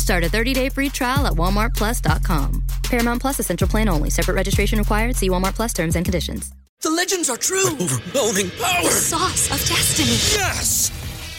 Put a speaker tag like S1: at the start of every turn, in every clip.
S1: Start a 30-day free trial at walmartplus.com. Paramount Plus essential plan only. Separate registration required. See Walmart Plus terms and conditions.
S2: The legends are true.
S3: Overwhelming power!
S4: The sauce of destiny.
S3: Yes!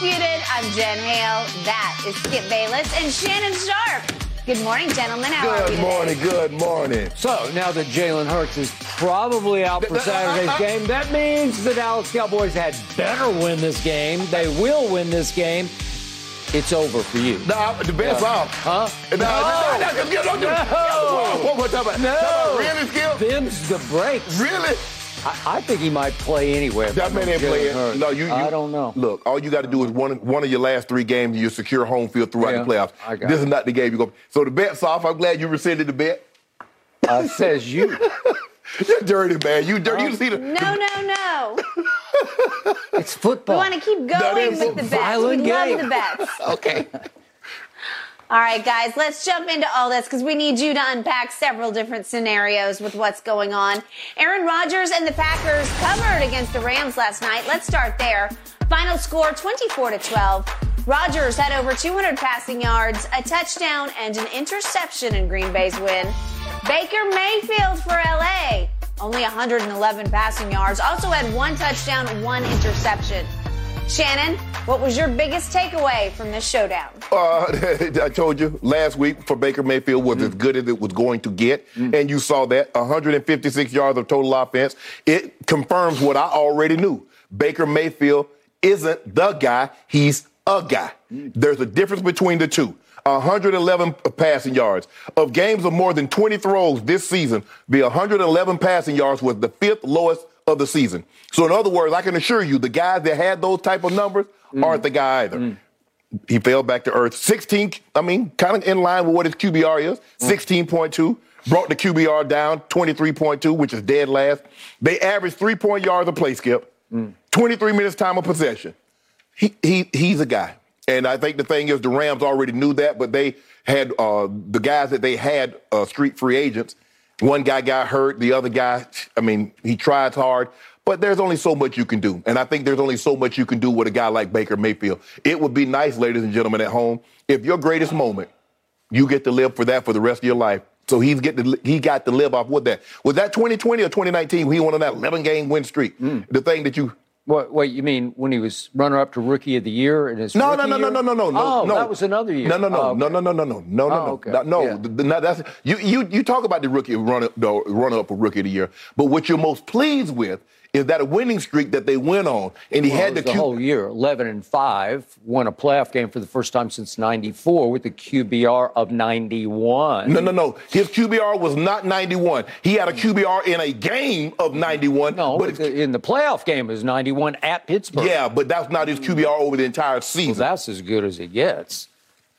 S5: Undisputed. I'm Jen Hale. That is Skip Bayless and Shannon Sharpe. Good morning, gentlemen. How are you
S6: Good
S5: today?
S6: morning, good morning.
S7: So now that Jalen Hurts is probably out for Saturday's game, that means the Dallas Cowboys had better win this game. They will win this game. It's over for you.
S6: Nah, the best
S7: Yeah.
S6: off.
S7: Huh?
S6: Nah,
S7: No.
S6: nah, nah, Skip, don't do it.
S7: No.
S6: One more time. Talk
S7: No.
S6: about- Really, Skip?
S7: Them's the break.
S6: Really?
S7: I, I think he might play anywhere.
S6: That man ain't
S7: Jalen
S6: playing. No, you, you.
S7: I don't know.
S6: Look, all you got to do is one one of your last three games, and you secure home field throughout
S7: Yeah,
S6: the playoffs.
S7: I got
S6: This
S7: it.
S6: is not the game you go. So the bet's off. I'm glad you rescinded the bet.
S7: Uh, says you.
S6: You're dirty, man. You dirty. You see the.
S5: No, no, no.
S7: It's football.
S5: We want to keep going with the bets. We
S7: violent
S5: love the bets.
S6: Okay.
S5: All right, guys, let's jump into all this because we need you to unpack several different scenarios with what's going on. Aaron Rodgers and the Packers covered against the Rams last night. Let's start there. Final score 24 to 12. Rodgers had over 200 passing yards, a touchdown, and an interception in Green Bay's win. Baker Mayfield for LA, only 111 passing yards, also had one touchdown, one interception. Shannon, what was your biggest takeaway from this showdown?
S6: Uh, I told you last week for Baker Mayfield was as mm. good as it was going to get, mm. and you saw that 156 yards of total offense. It confirms what I already knew. Baker Mayfield isn't the guy; he's a guy. Mm. There's a difference between the two. 111 passing yards. Of games of more than 20 throws this season, the 111 passing yards was the fifth lowest of the season. So, in other words, I can assure you the guys that had those type of numbers aren't the guy either. He fell back to earth. 16, I mean, kind of in line with what his QBR is. 16.2. Brought the QBR down, 23.2, which is dead last. They averaged three point yards a play skip, 23 minutes time of possession. He, he he's a guy. And I think the thing is the Rams already knew that, but they had uh, the guys that they had uh, street free agents. One guy got hurt, the other guy, I mean, he tried hard, but there's only so much you can do. And I think there's only so much you can do with a guy like Baker Mayfield. It would be nice, ladies and gentlemen at home, if your greatest moment, you get to live for that for the rest of your life. So he's get to, he got to live off with that. Was that 2020 or 2019? He went on that 11 game win streak. Mm. The thing that you
S7: What, wait, you mean when he was runner up to rookie of the year in his
S6: No, no, no, no, no, no, no, no.
S7: Oh,
S6: no.
S7: that was another year.
S6: No, no, no,
S7: Oh,
S6: no,
S7: okay.
S6: no, no, no, no, no, no,
S7: Oh,
S6: no.
S7: okay.
S6: No, no,
S7: Yeah.
S6: no, that's you. You you talk about the rookie run the runner up for rookie of the year, but what you're most pleased with is that a winning streak that they went on, and he
S7: Well,
S6: had the, Q-
S7: whole year, 11 and 5, won a playoff game for the first time since 94 with a QBR of 91.
S6: No, no, no. His QBR was not 91. He had a mm. QBR in a game of 91.
S7: No,
S6: but
S7: in the playoff game was 91 at Pittsburgh.
S6: yeah, but that's not his QBR over the entire
S7: Well,
S6: season.
S7: that's as good as it gets,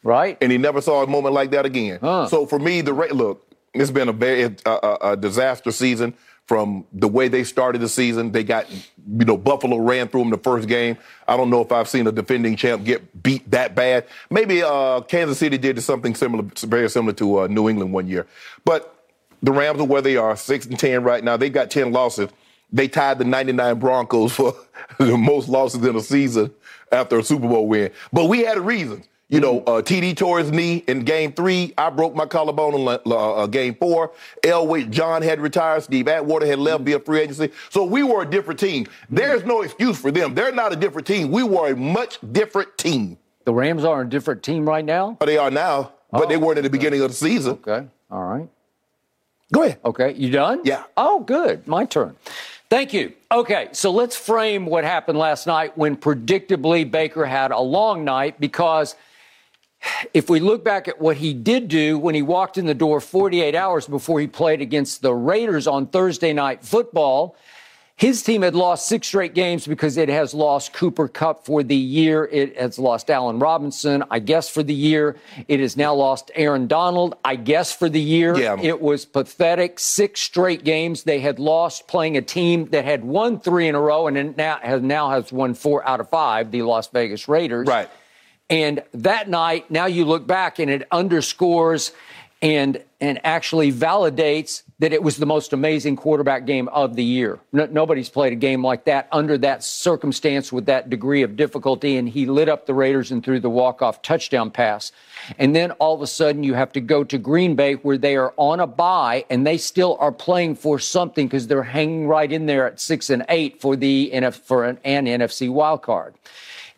S7: right?
S6: and he never saw a moment like that again.
S7: Huh.
S6: So for me, the look, it's been a very a, a, a disaster season from the way they started the season. They got, you know, Buffalo ran through them the first game. I don't know if I've seen a defending champ get beat that bad. Maybe uh, Kansas City did something similar, very similar to uh, New England one year. But the Rams are where they are, six and ten right now. They've got ten losses. They tied the '99 Broncos for the most losses in a season after a Super Bowl win. But we had a reason. You know, uh, TD tore his knee in game three. I broke my collarbone in uh, game four. Elway, John had retired. Steve Atwater had left via free agency. So we were a different team. There's no excuse for them. They're not a different team. We were a much different team.
S7: The Rams are a different team right now?
S6: But they are now, but they
S7: Oh,
S6: weren't at the beginning of the season.
S7: Okay, all right.
S6: Go ahead.
S7: Okay, you done?
S6: Yeah.
S7: Oh, good. My turn. Thank you. Okay, so let's frame what happened last night when predictably Baker had a long night because if we look back at what he did do when he walked in the door 48 hours before he played against the Raiders on Thursday night football, his team had lost six straight games because it has lost Cooper Kupp for the year. It has lost Allen Robinson, I guess, for the year. It has now lost Aaron Donald, I guess, for the year.
S6: Yeah.
S7: It was pathetic. Six straight games they had lost playing a team that had won three in a row and now has, now has won four out of five, the Las Vegas Raiders.
S6: Right.
S7: And that night, now you look back and it underscores and and actually validates that it was the most amazing quarterback game of the year. No, nobody's played a game like that under that circumstance with that degree of difficulty, and he lit up the Raiders and threw the walk-off touchdown pass. And then all of a sudden, you have to go to Green Bay where they are on a bye, and they still are playing for something because they're hanging right in there at six and eight for the for an, an NFC wild card.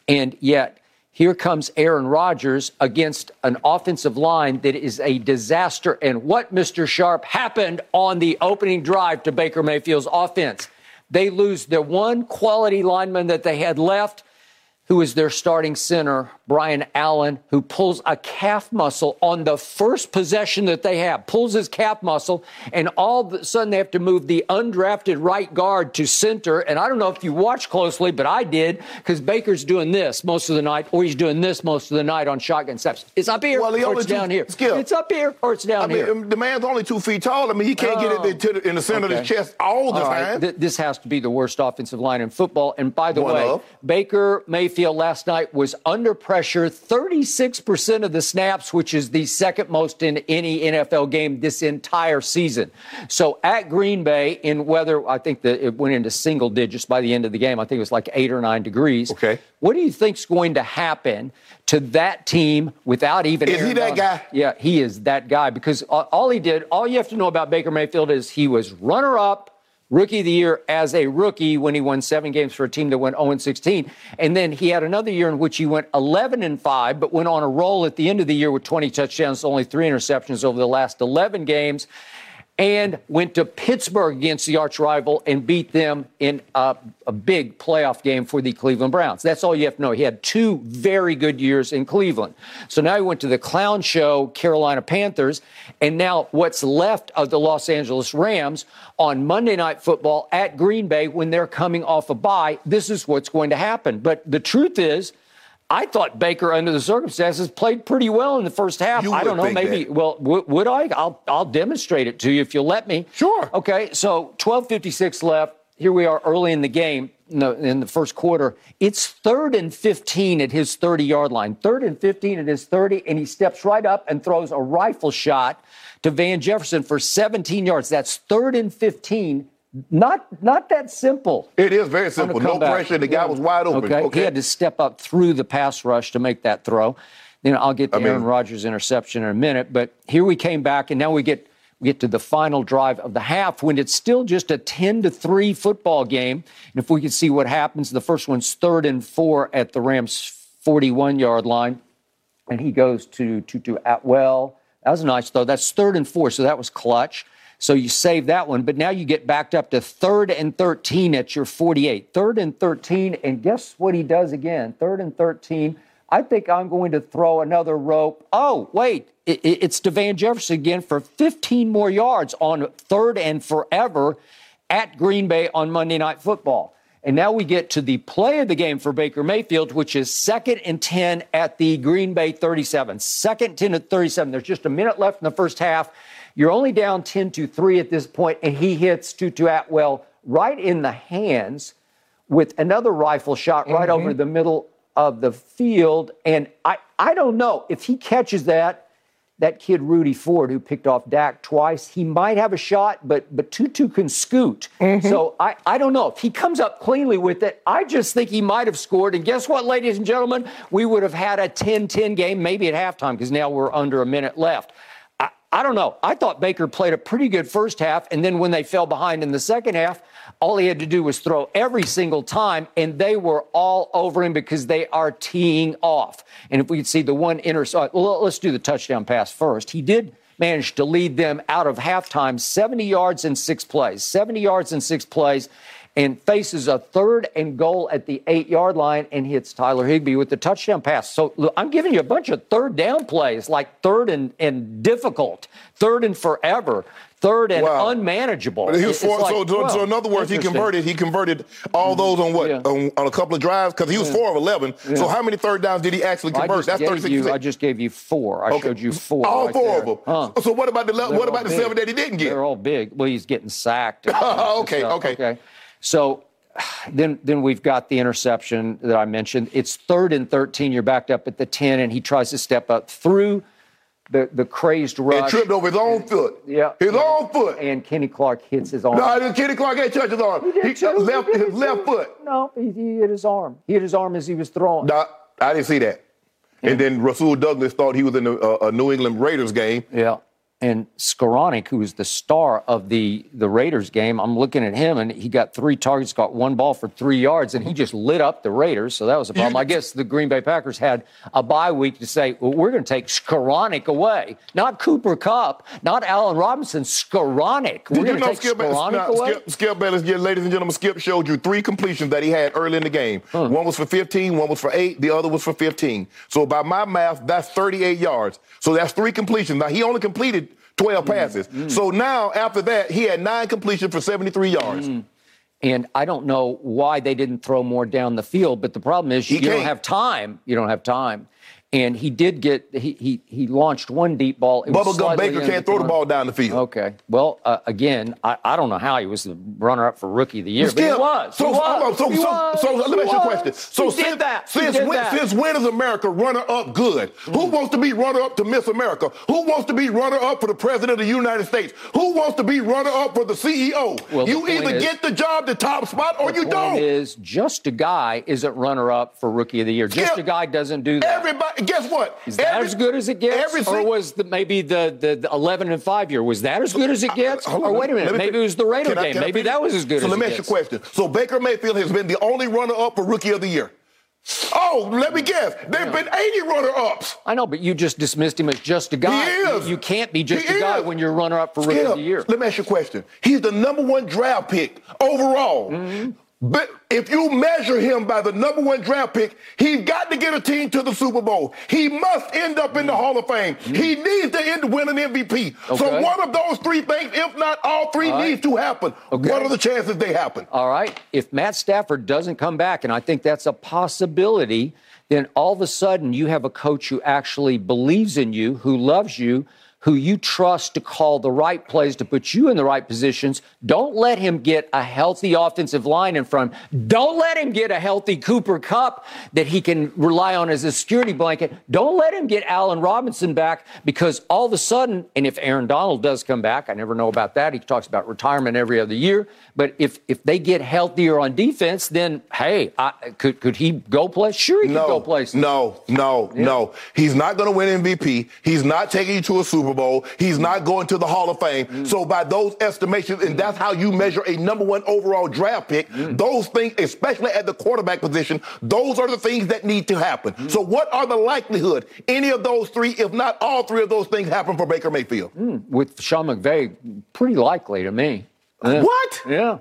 S7: And yet, here comes Aaron Rodgers against an offensive line that is a disaster. And what, Mr. Sharpe, happened on the opening drive to Baker Mayfield's offense? They lose the one quality lineman that they had left who is their starting center, Brian Allen, who pulls a calf muscle on the first possession that they have, pulls his calf muscle, and all of a sudden they have to move the undrafted right guard to center. And I don't know if you watch closely, but I did because Baker's doing this most of the night, or he's doing this most of the night on shotgun steps. It's up here,
S6: Well,
S7: or it's down here.
S6: Skip.
S7: It's up here, or it's down
S6: I mean,
S7: here.
S6: um, the man's only two feet tall. I mean, he can't get it the, in the center of
S7: Okay.
S6: his chest all the
S7: All right,
S6: time.
S7: th- this has to be the worst offensive line in football. And by the
S6: One
S7: way,
S6: of.
S7: Baker Mayfield last night was under pressure 36% of the snaps, which is the second most in any NFL game this entire season. So at Green Bay, in weather, I think that it went into single digits by the end of the game. I think it was like eight or nine degrees.
S6: Okay.
S7: What do you think's going to happen to that team without even?
S6: Is he
S7: Aaron
S6: that
S7: Donald?
S6: guy?
S7: Yeah, he is that guy because all all he did, all you have to know about Baker Mayfield is he was runner up, rookie of the year as a rookie when he won seven games for a team that went 0 16. And then he had another year in which he went 11 and 5, but went on a roll at the end of the year with 20 touchdowns, only three interceptions over the last 11 games. And went to Pittsburgh against the arch rival and beat them in a, a big playoff game for the Cleveland Browns. That's all you have to know. He had two very good years in Cleveland. So now he went to the clown show, Carolina Panthers, and now what's left of the Los Angeles Rams on Monday Night Football at Green Bay when they're coming off a bye. This is what's going to happen. But the truth is, I thought Baker, under the circumstances, played pretty well in the first half. I don't know, maybe.
S6: that.
S7: Well, w- would I? I'll I'll demonstrate it to you if you'll let me.
S6: Sure.
S7: Okay. So 12:56 left. Here we are early in the game, in the, in the first quarter. It's third and 15 at his 30-yard line. Third and 15 at his 30, and he steps right up and throws a rifle shot to Van Jefferson for 17 yards. That's third and 15. Not not that simple.
S6: It is very simple. No
S7: comeback.
S6: pressure. The guy was wide open.
S7: Okay.
S6: Okay.
S7: He had to step up through the pass rush to make that throw. Then I'll get to
S6: I mean-
S7: Aaron Rodgers' interception in a minute. But here we came back, and now we get we get to the final drive of the half when it's still just a 10 to 3 football game. And if we can see what happens, the first one's third and four at the Rams 41 yard line. And he goes to to Tutu Atwell. That was nice, though. That's third and four, so that was clutch. So you save that one, but now you get backed up to third and 13 at your 48. Third and 13, and guess what he does again? Third and 13. I think I'm going to throw another rope. Oh, wait, it, it- it's Devan Jefferson again for 15 more yards on third and forever at Green Bay on Monday Night Football. And now we get to the play of the game for Baker Mayfield, which is second and 10 at the Green Bay 37. Second 10 at 37. There's just a minute left in the first half. You're only down 10 to 3 at this point, and he hits Tutu Atwell right in the hands with another rifle shot right mm-hmm. over the middle of the field. And I, I don't know if he catches that, that kid Rudy Ford who picked off Dak twice, he might have a shot, but but Tutu can scoot. Mm-hmm. So I, I don't know. If he comes up cleanly with it, I just think he might have scored. And guess what, ladies and gentlemen? We would have had a 10-10 game, maybe at halftime, because now we're under a minute left. I, don't know. I thought Baker played a pretty good first half, and then when they fell behind in the second half, all he had to do was throw every single time, and they were all over him because they are teeing off. And if we could see the one inter, uh, well, let's do the touchdown pass first. He did manage to lead them out of halftime 70 yards in six plays, 70 yards in six plays. And faces a third and goal at the eight yard line and hits Tyler Higbee with the touchdown pass. So look, I'm giving you a bunch of third down plays, like third and, and difficult, third and forever third and
S6: Wow.
S7: unmanageable.
S6: But he was four,
S7: like,
S6: so, so, so in other words, he converted. He converted all those on what
S7: Yeah.
S6: on, on a couple of drives because he was four of eleven. So how many third downs did he actually convert?
S7: just,
S6: That's thirty six
S7: you, I just gave you four. I showed you four.
S6: All
S7: right
S6: four
S7: there.
S6: of them.
S7: Huh.
S6: So what about the
S7: They're
S6: what about the
S7: big.
S6: seven that he didn't get?
S7: They're all big. Well, he's getting sacked.
S6: Okay, okay.
S7: Okay. So then, then we've got the interception that I mentioned. It's third and 13. You're backed up at the 10, and he tries to step up through the, the crazed rush.
S6: and tripped over his own foot.
S7: Yeah.
S6: his own foot.
S7: And Kenny Clark hits his arm.
S6: no, Kenny Clark ain't touched his arm. He,
S7: did too.
S6: left
S7: He did
S6: his left foot.
S7: No, he, he hit his arm. He hit his arm as he was throwing.
S6: No, I didn't see that. And then Rasul Douglas thought he was in a, a, uh, a New England Raiders game.
S7: Yeah. And Skowronek, who was the star of the, the Raiders game, I'm looking at him, and he got three targets, got one ball for three yards, and he just lit up the Raiders. So that was a problem. I guess the Green Bay Packers had a bye week to say, well, we're going to take Skowronek away. Not Cooper Kupp, not Allen Robinson, Skowronek. We're going to
S6: know
S7: take
S6: Skip, Skowronek
S7: away?
S6: Skip, Skip Bayless, yeah, ladies and gentlemen, Skip showed you three completions that he had early in the game. Hmm. One was for 15, one was for 8, the other was for 15. So by my math, that's 38 yards. So that's three completions. Now, he only completed 12 mm, passes. Mm. So now, after that, he had nine completions for 73 yards. Mm.
S7: And I don't know why they didn't throw more down the field, but the problem is
S6: He
S7: you don't
S6: can't.
S7: have time. You don't have time. And he did get he he, he launched one deep ball. It was
S6: Bubba Gum Baker can't throw the ball down the field.
S7: Okay. Well, uh, again, I, I don't know how he was the runner-up for rookie of the year, but he
S6: Still-
S7: was.
S6: So,
S7: he was.
S6: so,
S7: He
S6: so,
S7: was.
S6: so let me ask you a question. So
S7: he
S6: since,
S7: that. He
S6: Since, when,
S7: that.
S6: since when is America runner up good? Who wants to be runner up to Miss America? Who wants to be runner up for the President of the United States? Who wants to be runner up for the CEO?
S7: Well,
S6: you
S7: point
S6: either
S7: is-
S6: get the job, the top spot, or you don't.
S7: Is just a guy isn't runner-up for rookie of the year. Just
S6: Yeah.
S7: a guy doesn't do that.
S6: Everybody, guess what?
S7: Is that
S6: Every-
S7: as good as it gets,
S6: every
S7: or was the, maybe the, the, the 11 and 5 year was that as good as it gets?
S6: Hold
S7: or
S6: on,
S7: wait a minute, maybe it was the Raider game.
S6: I
S7: Maybe that was as good
S6: so
S7: as
S6: let me ask you a question. So Baker Mayfield has been the only runner up for Rookie of the Year. Oh, let me guess. There've been 80 runner ups.
S7: I know, but you just dismissed him as just a guy.
S6: He is.
S7: You, you can't be just
S6: He
S7: a guy
S6: is.
S7: when you're runner up for rookie of the year.
S6: Let me ask you a question. He's the number one draft pick overall.
S7: Mm-hmm.
S6: But if you measure him by the number one draft pick, he's got to get a team to the Super Bowl. He must end up in the Hall of Fame. He needs to end win an MVP. So
S7: Mm-hmm.
S6: One of those three things, if not all three,
S7: All right.
S6: needs to happen.
S7: Okay.
S6: What are the chances they happen?
S7: All right. If Matt Stafford doesn't come back, and I think that's a possibility, then all of a sudden you have a coach who actually believes in you, who loves you, who you trust to call the right plays to put you in the right positions. Don't let him get a healthy offensive line in front. of him. Don't let him get a healthy Cooper Kupp that he can rely on as a security blanket. Don't let him get Allen Robinson back because all of a sudden, and if Aaron Donald does come back, I never know about that. He talks about retirement every other year. But if if they get healthier on defense, then hey, I, could could he go play? Sure, he could go
S6: No, no, no, no. He's not going to win MVP. He's not taking you to a Super Bowl. He's not going to the Hall of Fame.
S7: Mm.
S6: So by those estimations, and that's how you measure a number one overall draft pick,
S7: Mm.
S6: those things, especially at the quarterback position, those are the things that need to happen.
S7: Mm.
S6: So what are the likelihood any of those three, if not all three of those things happen for Baker Mayfield?
S7: With Sean McVay, pretty likely to me.
S6: What?
S7: Yeah.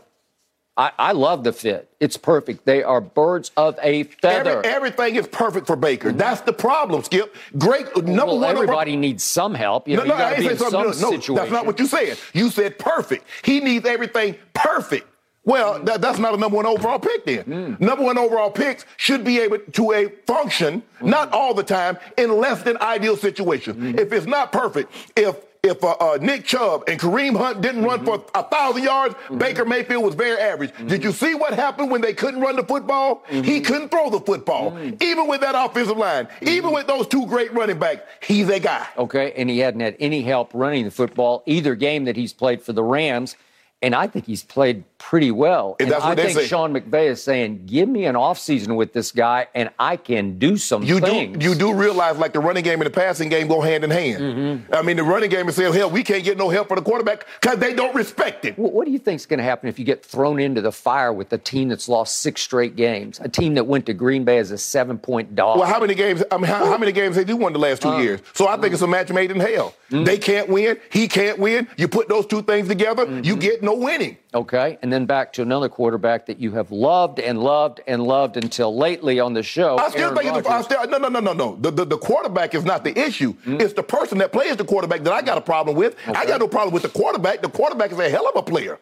S7: I, I love the fit. It's perfect. They are birds of a feather.
S6: Every- everything is perfect for Baker. Mm-hmm. That's the problem, Skip. Great uh, number
S7: well,
S6: one.
S7: everybody needs some help. You know,
S6: No, no, I ain't
S7: be
S6: saying
S7: in some
S6: No,
S7: situation.
S6: that's not what you said. You said perfect. He needs everything perfect. Well, mm. that, that's not a number one overall pick then. Mm. Number one overall picks should be able to a function, not mm. all the time, in less than ideal situations. If it's not perfect, if if uh, uh, Nick Chubb and Kareem Hunt didn't run for mm-hmm. a thousand yards, mm-hmm. Baker Mayfield was very average. Mm-hmm. Did you see what happened when they couldn't run the football? He couldn't throw the football, mm. even with that offensive line, even with those two great running backs. He's a guy.
S7: Okay, and he hadn't had any help running the football either game that he's played for the Rams. And I think he's played pretty well.
S6: And that's what
S7: I
S6: they
S7: think
S6: say.
S7: Sean McVay is saying, give me an offseason with this guy and I can do some
S6: You
S7: things.
S6: do you do realize like the running game and the passing game go hand in hand.
S7: Mm-hmm.
S6: I mean, the running game is saying, hell, we can't get no help for the quarterback because they don't respect it.
S7: What, what do you think is going to happen if you get thrown into the fire with a team that's lost six straight games? A team that went to Green Bay as a seven point dog.
S6: Well, how many games? I mean, how, how many games they do won the last two
S7: Uh,
S6: years? So I think it's a match made in hell.
S7: mm.
S6: They can't win. He can't win. You put those two things together,
S7: Mm-hmm.
S6: you get no no winning.
S7: Okay, and then back to another quarterback that you have loved and loved and loved until lately on the show.
S6: I still
S7: Aaron
S6: think it's the, I still, no, no, no, no, no. The, the, the quarterback is not the issue. Mm. It's the person that plays the quarterback that I got a problem with. I got no problem with the quarterback. The quarterback is a hell of a player.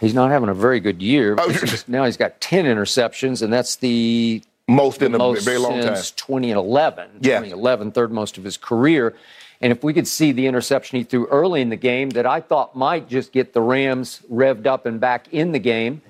S7: He's not having a very good year.
S6: Oh,
S7: now he's got 10 interceptions, and that's the
S6: Most in a
S7: most
S6: very long time.
S7: since 2011.
S6: Yeah.
S7: 2011, third most of his career. And if we could see the interception he threw early in the game that I thought might just get the Rams revved up and back in the game,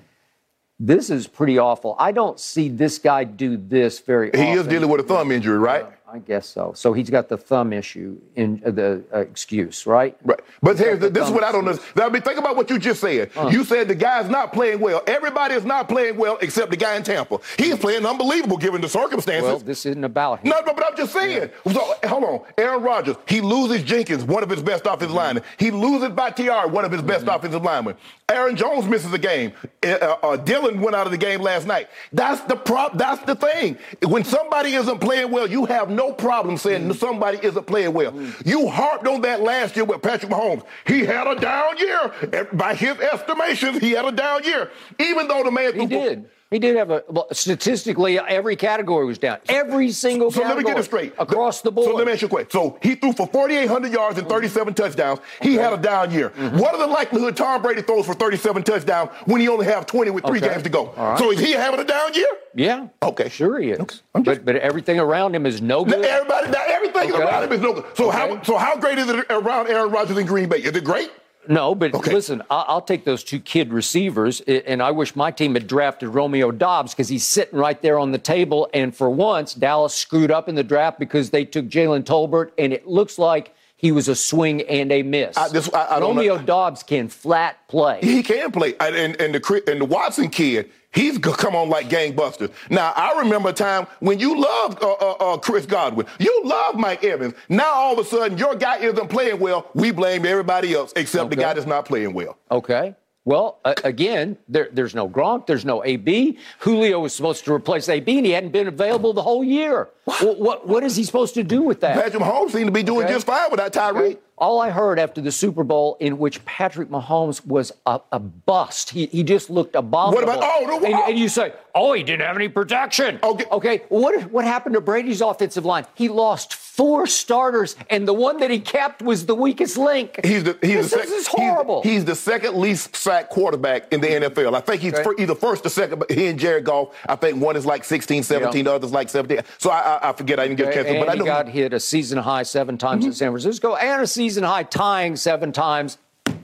S7: this is pretty awful. I don't see this guy do this very often.
S6: He
S7: often.
S6: is dealing with a thumb injury, right?
S7: I guess so. So he's got the thumb issue in uh, the uh, excuse, right?
S6: Right. But here's the, this is what I don't
S7: excuse.
S6: understand. I mean, think about what you just said. You said the guy's not playing well. Everybody is not playing well except the guy in Tampa. He's playing unbelievable given the circumstances.
S7: Well, this isn't about him.
S6: No, no, but I'm just saying. So hold on, Aaron Rodgers. He loses Jenkins, one of his best offensive linemen. He loses Bakhtiari, one of his best offensive linemen. Aaron Jones misses a game. Uh, uh, uh, Dillon went out of the game last night. That's the prop. That's the thing. When somebody isn't playing well, you have no problem saying mm. somebody isn't playing well. Mm. You harped on that last year with Patrick Mahomes. He had a down year. By his estimations, he had a down year. Even though the man
S7: He did. He did have a well, statistically every category was down. Every single category.
S6: So let me get it straight.
S7: across the board.
S6: So let me ask you a question. So he threw for 4,800 yards and 37 touchdowns. He had a down year.
S7: Mm-hmm.
S6: What are the likelihood Tom Brady throws for 37 touchdowns when he only have 20 with three
S7: Okay.
S6: games to go?
S7: Right.
S6: So is he having a down year?
S7: yeah.
S6: Okay.
S7: Sure he is.
S6: Okay. Just-
S7: But but everything around him is no
S6: Now,
S7: good.
S6: everybody, now everything
S7: Okay.
S6: around him is no good. So how so how great is it around Aaron Rodgers in Green Bay? Is it great?
S7: No, but
S6: Okay.
S7: listen, I- I'll take those two kid receivers, and I wish my team had drafted Romeo Doubs because he's sitting right there on the table. And for once, Dallas screwed up in the draft because they took Jalen Tolbert, and it looks like he was a swing and a miss.
S6: I- this- I- I don't
S7: Romeo. Doubs can flat play.
S6: He can play, and and, and the and the Watson kid, he's come on like gangbusters. Now I remember a time when you loved uh, uh, uh, Chris Godwin, you loved Mike Evans. Now all of a sudden your guy isn't playing well. We blame everybody else except the guy that's not playing well.
S7: Okay. Well, uh, again, there, there's no Gronk, there's no AB. Julio was supposed to replace AB, and he hadn't been available the whole year. What, what, what is he supposed to do with that?
S6: Patrick Mahomes seemed to be doing
S7: Okay.
S6: just fine without Tyreek.
S7: All I heard after the Super Bowl, in which Patrick Mahomes was a, a bust, he, he just looked abominable.
S6: What about- oh, no,
S7: and,
S6: oh.
S7: and you say, oh, he didn't have any protection.
S6: Okay.
S7: Okay. What what happened to Brady's offensive line? He lost four starters, and the one that he kept was the weakest link.
S6: He's the he's
S7: this,
S6: the
S7: this
S6: sec-
S7: is horrible.
S6: He's, he's the second least sacked quarterback in the NFL. I think he's
S7: Okay.
S6: either first or second. But he and Jared Goff, I think one is like 16, 17, the other's like 17. So I, I, I forget. I didn't get a
S7: and
S6: but I know he
S7: got hit a season high seven times mm-hmm. in San Francisco and a season high tying seven times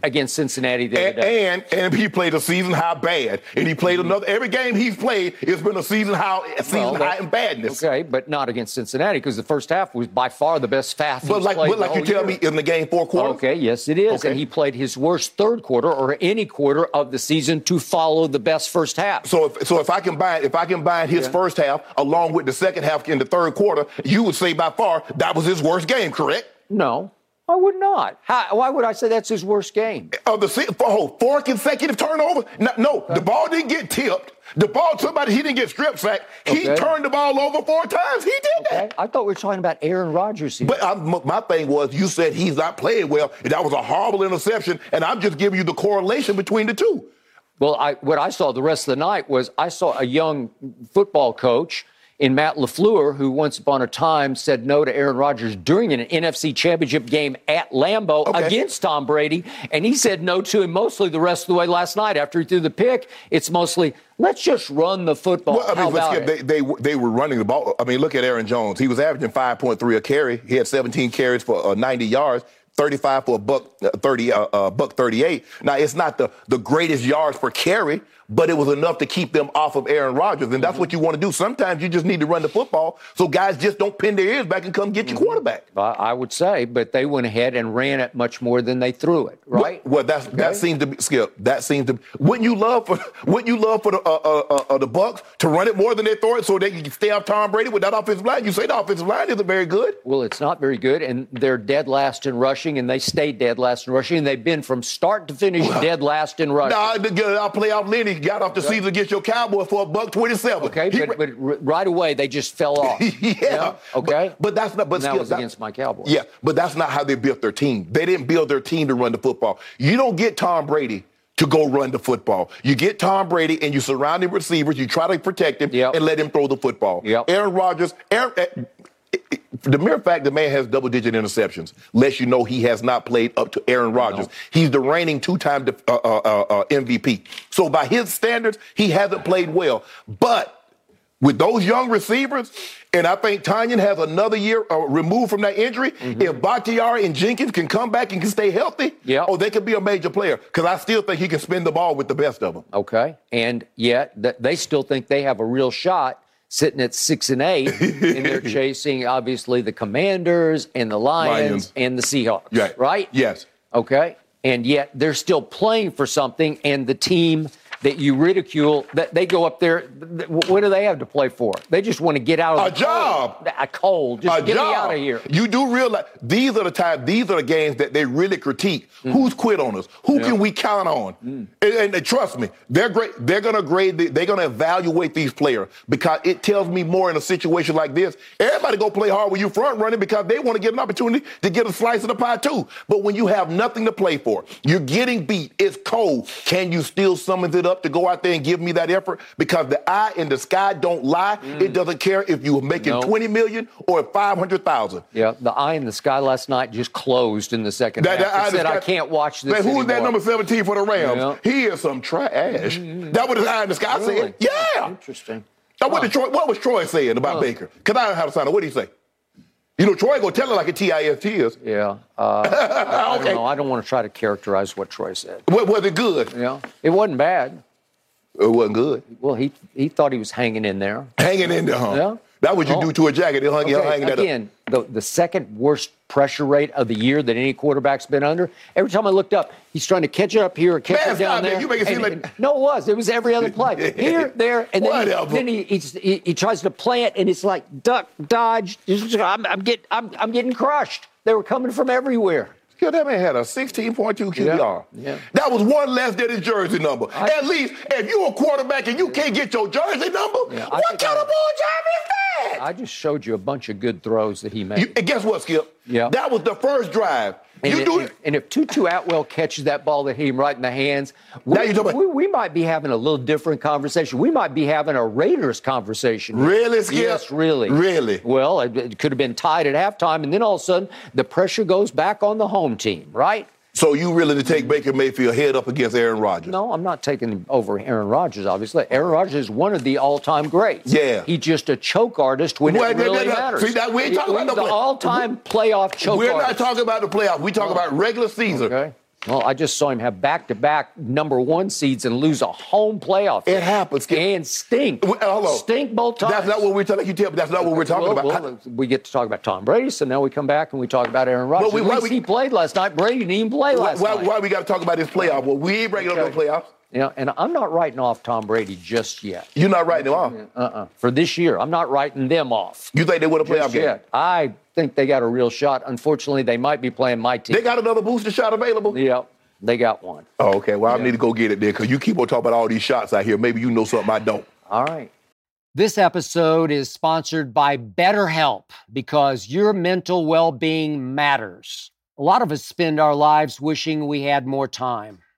S7: against Cincinnati the other
S6: And,
S7: day.
S6: and and he played a season high bad, and he played mm-hmm. another. Every game he's played, it's been a season high, a season
S7: Well,
S6: high in badness.
S7: Okay, but not against Cincinnati because the first half was by far the best half
S6: But like, but like you tell
S7: year.
S6: me, in the game four quarter.
S7: Okay, yes, it is.
S6: Okay.
S7: And he played his worst third quarter or any quarter of the season to follow the best first half.
S6: So if so, if I combine if I combine his first half along with the second half in the third quarter, you would say by far that was his worst game, correct?
S7: no, I would not. How, why would I say that's his worst game?
S6: Of the se- oh, four consecutive turnovers. No, no, the ball didn't get tipped. The ball, somebody he didn't get strip sacked. He
S7: Okay.
S6: turned the ball over four times. He did
S7: Okay,
S6: that.
S7: I thought we were talking about Aaron Rodgers here.
S6: But I, m- my thing was, you said he's not playing well, and that was a horrible interception, and I'm just giving you the correlation between the two.
S7: Well, I, what I saw the rest of the night was I saw a young football coach in Matt LaFleur who once upon a time said no to Aaron Rodgers during an NFC championship game at Lambeau
S6: Okay.
S7: against Tom Brady. And he said no to him mostly the rest of the way last night after he threw the pick. It's mostly, let's just run the football.
S6: Well, I mean, let's
S7: about
S6: get,
S7: it?
S6: they, they they were running the ball. I mean, look at Aaron Jones. He was averaging 5.3 a carry. He had 17 carries for uh, 90 yards. 35 for a buck uh, 30 uh, uh, buck 38. Now it's not the the greatest yards per carry, but it was enough to keep them off of Aaron Rodgers, and that's what you want to do. Sometimes you just need to run the football so guys just don't pin their ears back and come get your quarterback.
S7: I I would say, but they went ahead and ran it much more than they threw it, right?
S6: Well, that's that seems to be Skip. That seems to. Wouldn't you love for? Wouldn't you love for the uh, uh, uh, uh, the Bucs to run it more than they throw it so they can stay off Tom Brady with that offensive line? You say the offensive line isn't very good.
S7: Well, it's not very good, and they're dead last in rushing, and they stay dead last in rushing, and they've been from start to finish dead last in rushing.
S6: Nah, the, the, our playoff Lenny got off the season against your Cowboys for a buck twenty-seven.
S7: Okay,
S6: He-
S7: but, but right away they just fell off.
S6: yeah,
S7: Okay.
S6: But, but that's not. But
S7: that was against my Cowboys.
S6: Yeah, but that's not how they built their team. They didn't build their team to run the football. You don't get Tom Brady to go run the football. You get Tom Brady and you surround him with receivers. You try to protect him
S7: Yep.
S6: and let him throw the football.
S7: Yep.
S6: Aaron Rodgers, Aaron, eh, the mere fact the man has double digit interceptions lets you know he has not played up to Aaron Rodgers. He's the reigning two time uh, uh, uh, uh, MVP. So by his standards, he hasn't played well. But with those young receivers, and I think Tanyan has another year uh, removed from that injury. If Bakhtiari and Jenkins can come back and can stay healthy,
S7: Yep.
S6: oh, they could be a major player. Because I still think he can spin the ball with the best of them.
S7: Okay. And yet th- they still think they have a real shot sitting at six and eight, and they're chasing obviously the Commanders and the Lions,
S6: Lions.
S7: and the Seahawks.
S6: Right.
S7: Right?
S6: Yes.
S7: Okay. And yet they're still playing for something, and the team that you ridicule, that they go up there. th- th- What do they have to play for? They just want to get out of
S6: A
S7: the
S6: job.
S7: cold. A cold. Just
S6: a
S7: get
S6: job.
S7: me out of here.
S6: You do realize these are the times, these are the games that they really critique.
S7: Mm.
S6: Who's quit on us? Who can we count on? And, and- and trust me, they're great. They're gonna grade. The, they're gonna evaluate these players because it tells me more in a situation like this. Everybody go play hard when you front running because they want to get an opportunity to get a slice of the pie too. But when you have nothing to play for, you're getting beat. It's cold. Can you still summon it up to go out there and give me that effort? Because the eye in the sky don't lie. Mm. It doesn't care if you're making
S7: No.
S6: 20 million or 500,000.
S7: Yeah, the eye in the sky last night just closed in the second
S6: That,
S7: half.
S6: that,
S7: It said, I can't watch this
S6: Man, who is that number 17 for the Rams?
S7: Yeah.
S6: He is some trash. Mm-hmm. That what his eye in the sky
S7: Really?
S6: said. Yeah.
S7: Interesting.
S6: Now, what, did Troy, what was Troy saying about
S7: Huh.
S6: Baker? Because I don't have a sign it. What did he say? You know, Troy gonna tell it like a TIST is.
S7: Yeah. Uh, I, I don't know. I don't want to try to characterize what Troy said.
S6: What, was it good?
S7: Yeah. It wasn't bad.
S6: It wasn't good.
S7: Well, he he thought he was hanging in there.
S6: Hanging in there, huh?
S7: Yeah.
S6: That what you
S7: Oh.
S6: do to a jacket. He'll hang,
S7: Okay,
S6: hang that up.
S7: again, the, the second worst pressure rate of the year that any quarterback's been under. Every time I looked up, he's trying to catch it up here, catch
S6: Man,
S7: it down
S6: stop it.
S7: there.
S6: You make it seem
S7: And-
S6: like-
S7: no, it was. It was every other play. Here, there, and then, he, then he, he he tries to plant, and it's like duck, dodge. I'm, I'm get I'm, I'm getting crushed. They were coming from everywhere.
S6: Yeah, that man had a 16.2 QBR.
S7: Yeah, yeah.
S6: That was one less than his jersey number. At least, if you're a quarterback and you can't get your jersey number,
S7: Yeah,
S6: what kind of ball job is that?
S7: I just showed you a bunch of good throws that he made.
S6: You- and guess what, Skip?
S7: Yeah.
S6: That was the first drive.
S7: And,
S6: you
S7: it-
S6: do it.
S7: and if Tutu Atwell catches that ball that hit him right in the hands,
S6: Now
S7: we, we, we might be having a little different conversation. We might be having a Raiders conversation.
S6: Really, Skip?
S7: Yes, really.
S6: Really?
S7: Well, it, it could have been tied at halftime, and then all of a sudden the pressure goes back on the home team, right?
S6: So you really to take Baker Mayfield head up against Aaron Rodgers?
S7: No, I'm not taking him over Aaron Rodgers, obviously. Aaron Rodgers is one of the all-time greats.
S6: Yeah.
S7: He's just a choke artist when
S6: Well,
S7: it really
S6: that- that-
S7: matters.
S6: see, that- we ain't talking about
S7: the
S6: play-
S7: all-time playoff choke
S6: We're
S7: artist.
S6: not talking about the playoffs. We're talking about regular season.
S7: Okay. Well, I just saw him have back-to-back number one seeds and lose a home playoff.
S6: It happens,
S7: And stink.
S6: Well, on.
S7: Stink both times.
S6: That's not what we're talking. You tell that's not what we're talking
S7: Well,
S6: about.
S7: well, we get to talk about Tom Brady, so now we come back and we talk about Aaron Rodgers.
S6: we-
S7: At
S6: why we-
S7: he played last night. Brady didn't even play
S6: why,
S7: last
S6: why,
S7: night.
S6: why we got to talk about this playoff? Well, we ain't bringing up
S7: Okay.
S6: no playoffs.
S7: Yeah, and I'm not writing off Tom Brady just yet.
S6: You're not writing them off.
S7: Uh-uh. For this year, I'm not writing them off.
S6: You think they win a playoff game?
S7: yet. I think they got a real shot. Unfortunately, they might be playing my team.
S6: They got another booster shot available.
S7: yeah, they got one.
S6: Oh, okay. Well, I need to go get it there because you keep on talking about all these shots out here. Maybe you know something I don't.
S7: All right. This episode is sponsored by BetterHelp because your mental well being matters. A lot of us spend our lives wishing we had more time.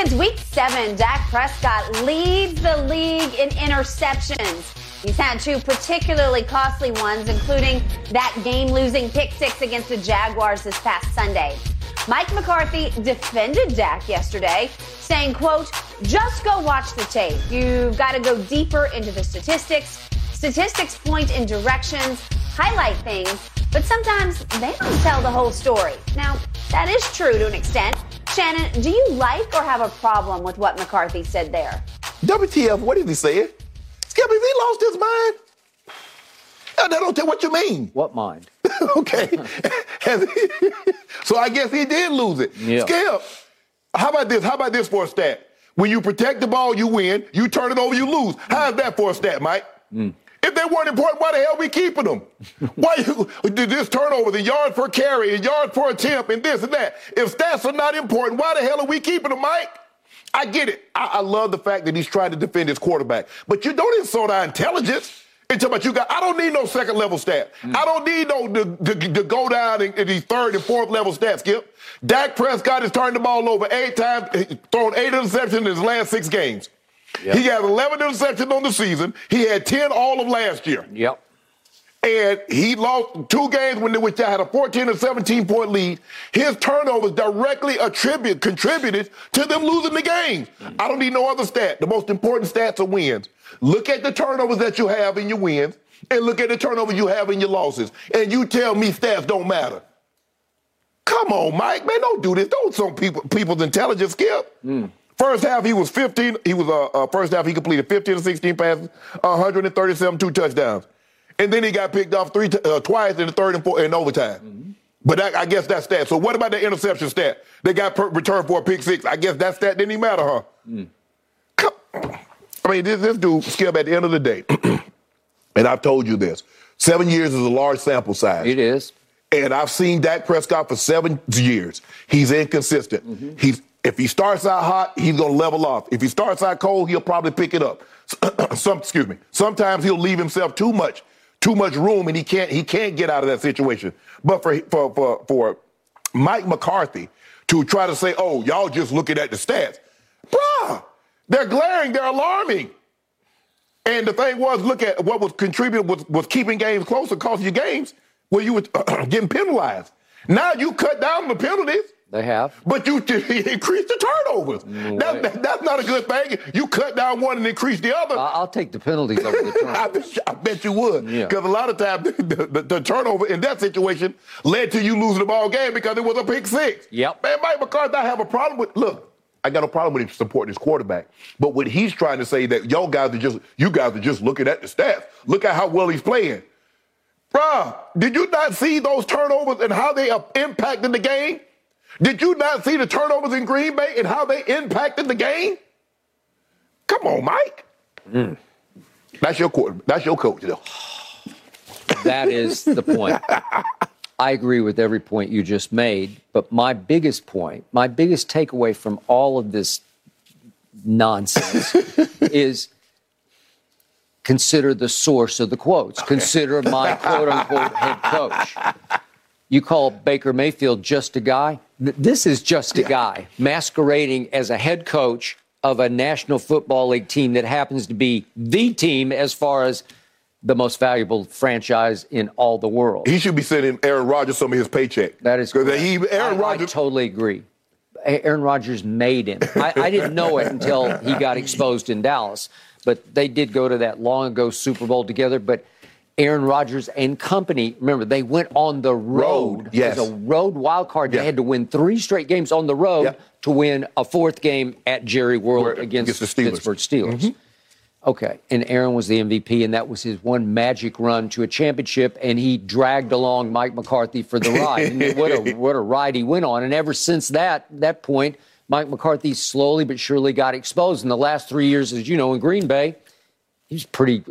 S5: Since week seven, Dak Prescott leads the league in interceptions. He's had two particularly costly ones, including that game losing pick six against the Jaguars this past Sunday. Mike McCarthy defended Dak yesterday, saying, quote, just go watch the tape. You've got to go deeper into the statistics. Statistics point in directions, highlight things, but sometimes they don't tell the whole story. Now, that is true to an extent. Shannon, do you like or have a problem with what McCarthy said there?
S6: WTF, what did he say? Skip, if he lost his mind, I don't tell what you mean.
S7: What mind?
S6: okay. so I guess he did lose it.
S7: Yeah.
S6: Skip, how about this? How about this for a stat? When you protect the ball, you win. You turn it over, you lose. How's that for a stat, Mike? Hmm. If they weren't important, why the hell we keeping them? why you this turnover, the yards per carry, the yards per attempt, and this and that? If stats are not important, why the hell are we keeping them, Mike? I get it. I, I love the fact that he's trying to defend his quarterback, but you don't insult our intelligence. It's about you got. I don't need no second level stat. Mm. I don't need no to, to, to go down in, in these third and fourth level stats. Skip. Dak Prescott has turned the ball over eight times, eh, thrown eight interceptions in his last six games.
S7: Yep.
S6: He had 11 interceptions on the season. He had 10 all of last year.
S7: Yep.
S6: And he lost two games when they, which they had a 14 or 17 point lead. His turnovers directly attribute contributed to them losing the game. I don't need no other stat. The most important stats are wins. Look at the turnovers that you have in your wins, and look at the turnovers you have in your losses. And you tell me stats don't matter. Come on, Mike, man, don't do this. Don't some people people's intelligence skip. Hmm. First half, he was 15. He was uh, uh, first half he completed 15 to 16 passes, 137, two touchdowns, and then he got picked off three t- uh, twice in the third and fourth in overtime. But that, I guess that's stat. So what about the interception stat? They got per- returned for a pick six. I guess that stat didn't even matter, huh? Come, I mean, this, this dude, Skip, at the end of the day, and I've told you this: seven years is a large sample size.
S7: It is.
S6: And I've seen Dak Prescott for seven years. He's inconsistent. He's if he starts out hot, he's gonna level off. If he starts out cold, he'll probably pick it up. Some, excuse me. Sometimes he'll leave himself too much, too much room, and he can't he can't get out of that situation. But for for for, for Mike McCarthy to try to say, "Oh, y'all just looking at the stats," bruh, they're glaring, they're alarming. And the thing was, look at what was contributing was, was keeping games closer, costing you games where you were getting penalized. Now you cut down the penalties,
S7: They have.
S6: but you increase the turnovers. That, that- that's not a good thing. You cut down one and increase the other.
S7: I- I'll take the penalties over the
S6: I,
S7: turnovers.
S6: bet, I bet you would.
S7: Yeah.
S6: Because a lot of times the, the, the turnover in that situation led to you losing the ball game because it was a pick six.
S7: Yep.
S6: Man, Mike McCarthy, I have a problem with, look, I got a problem with him supporting his quarterback. But what he's trying to say that y'all guys are just, you guys are just looking at the stats. Look at how well he's playing. Bruh, did you not see those turnovers and how they have impacted the game? Did you not see the turnovers in Green Bay and how they impacted the game? Come on, Mike. Mm. That's your coach. That's your coach, though.
S7: That is the point. I agree with every point you just made, but my biggest point, my biggest takeaway from all of this nonsense is consider the source of the quotes. Consider my quote unquote head coach. You call Baker Mayfield just a guy? Th- This is just a guy masquerading as a head coach of a National Football League team that happens to be the team as far as the most valuable franchise in all the world.
S6: He should be sending Aaron Rodgers some of his paycheck.
S7: That is correct.
S6: he Aaron
S7: I, I totally agree. Aaron Rodgers made him. I, I didn't know it until he got exposed in Dallas. But they did go to that long ago Super Bowl together. But Aaron Rodgers and company, remember, they went on the road.
S6: Road, yes.
S7: It was a road wild card. They
S6: Yeah.
S7: had to win three straight games on the road
S6: Yeah.
S7: to win a fourth game at Jerry World against,
S6: against the Steelers. Mm-hmm.
S7: Pittsburgh Steelers. Okay, and Aaron was the MVP, and that was his one magic run to a championship, and he dragged along Mike McCarthy for the ride. And what a what a ride he went on! And ever since that that point, Mike McCarthy slowly but surely got exposed. In the last three years, as you know, in Green Bay, he was pretty.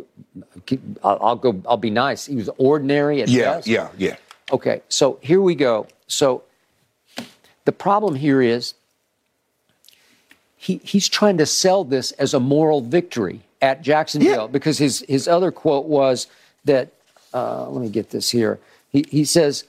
S7: I'll, go. I'll be nice. He was ordinary at
S6: yeah,
S7: best.
S6: yeah, yeah.
S7: Okay, so here we go. So the problem here is he, he's trying to sell this as a moral victory at Jacksonville
S6: Yeah.
S7: because his, his other quote was that uh, let me get this here. He, he says,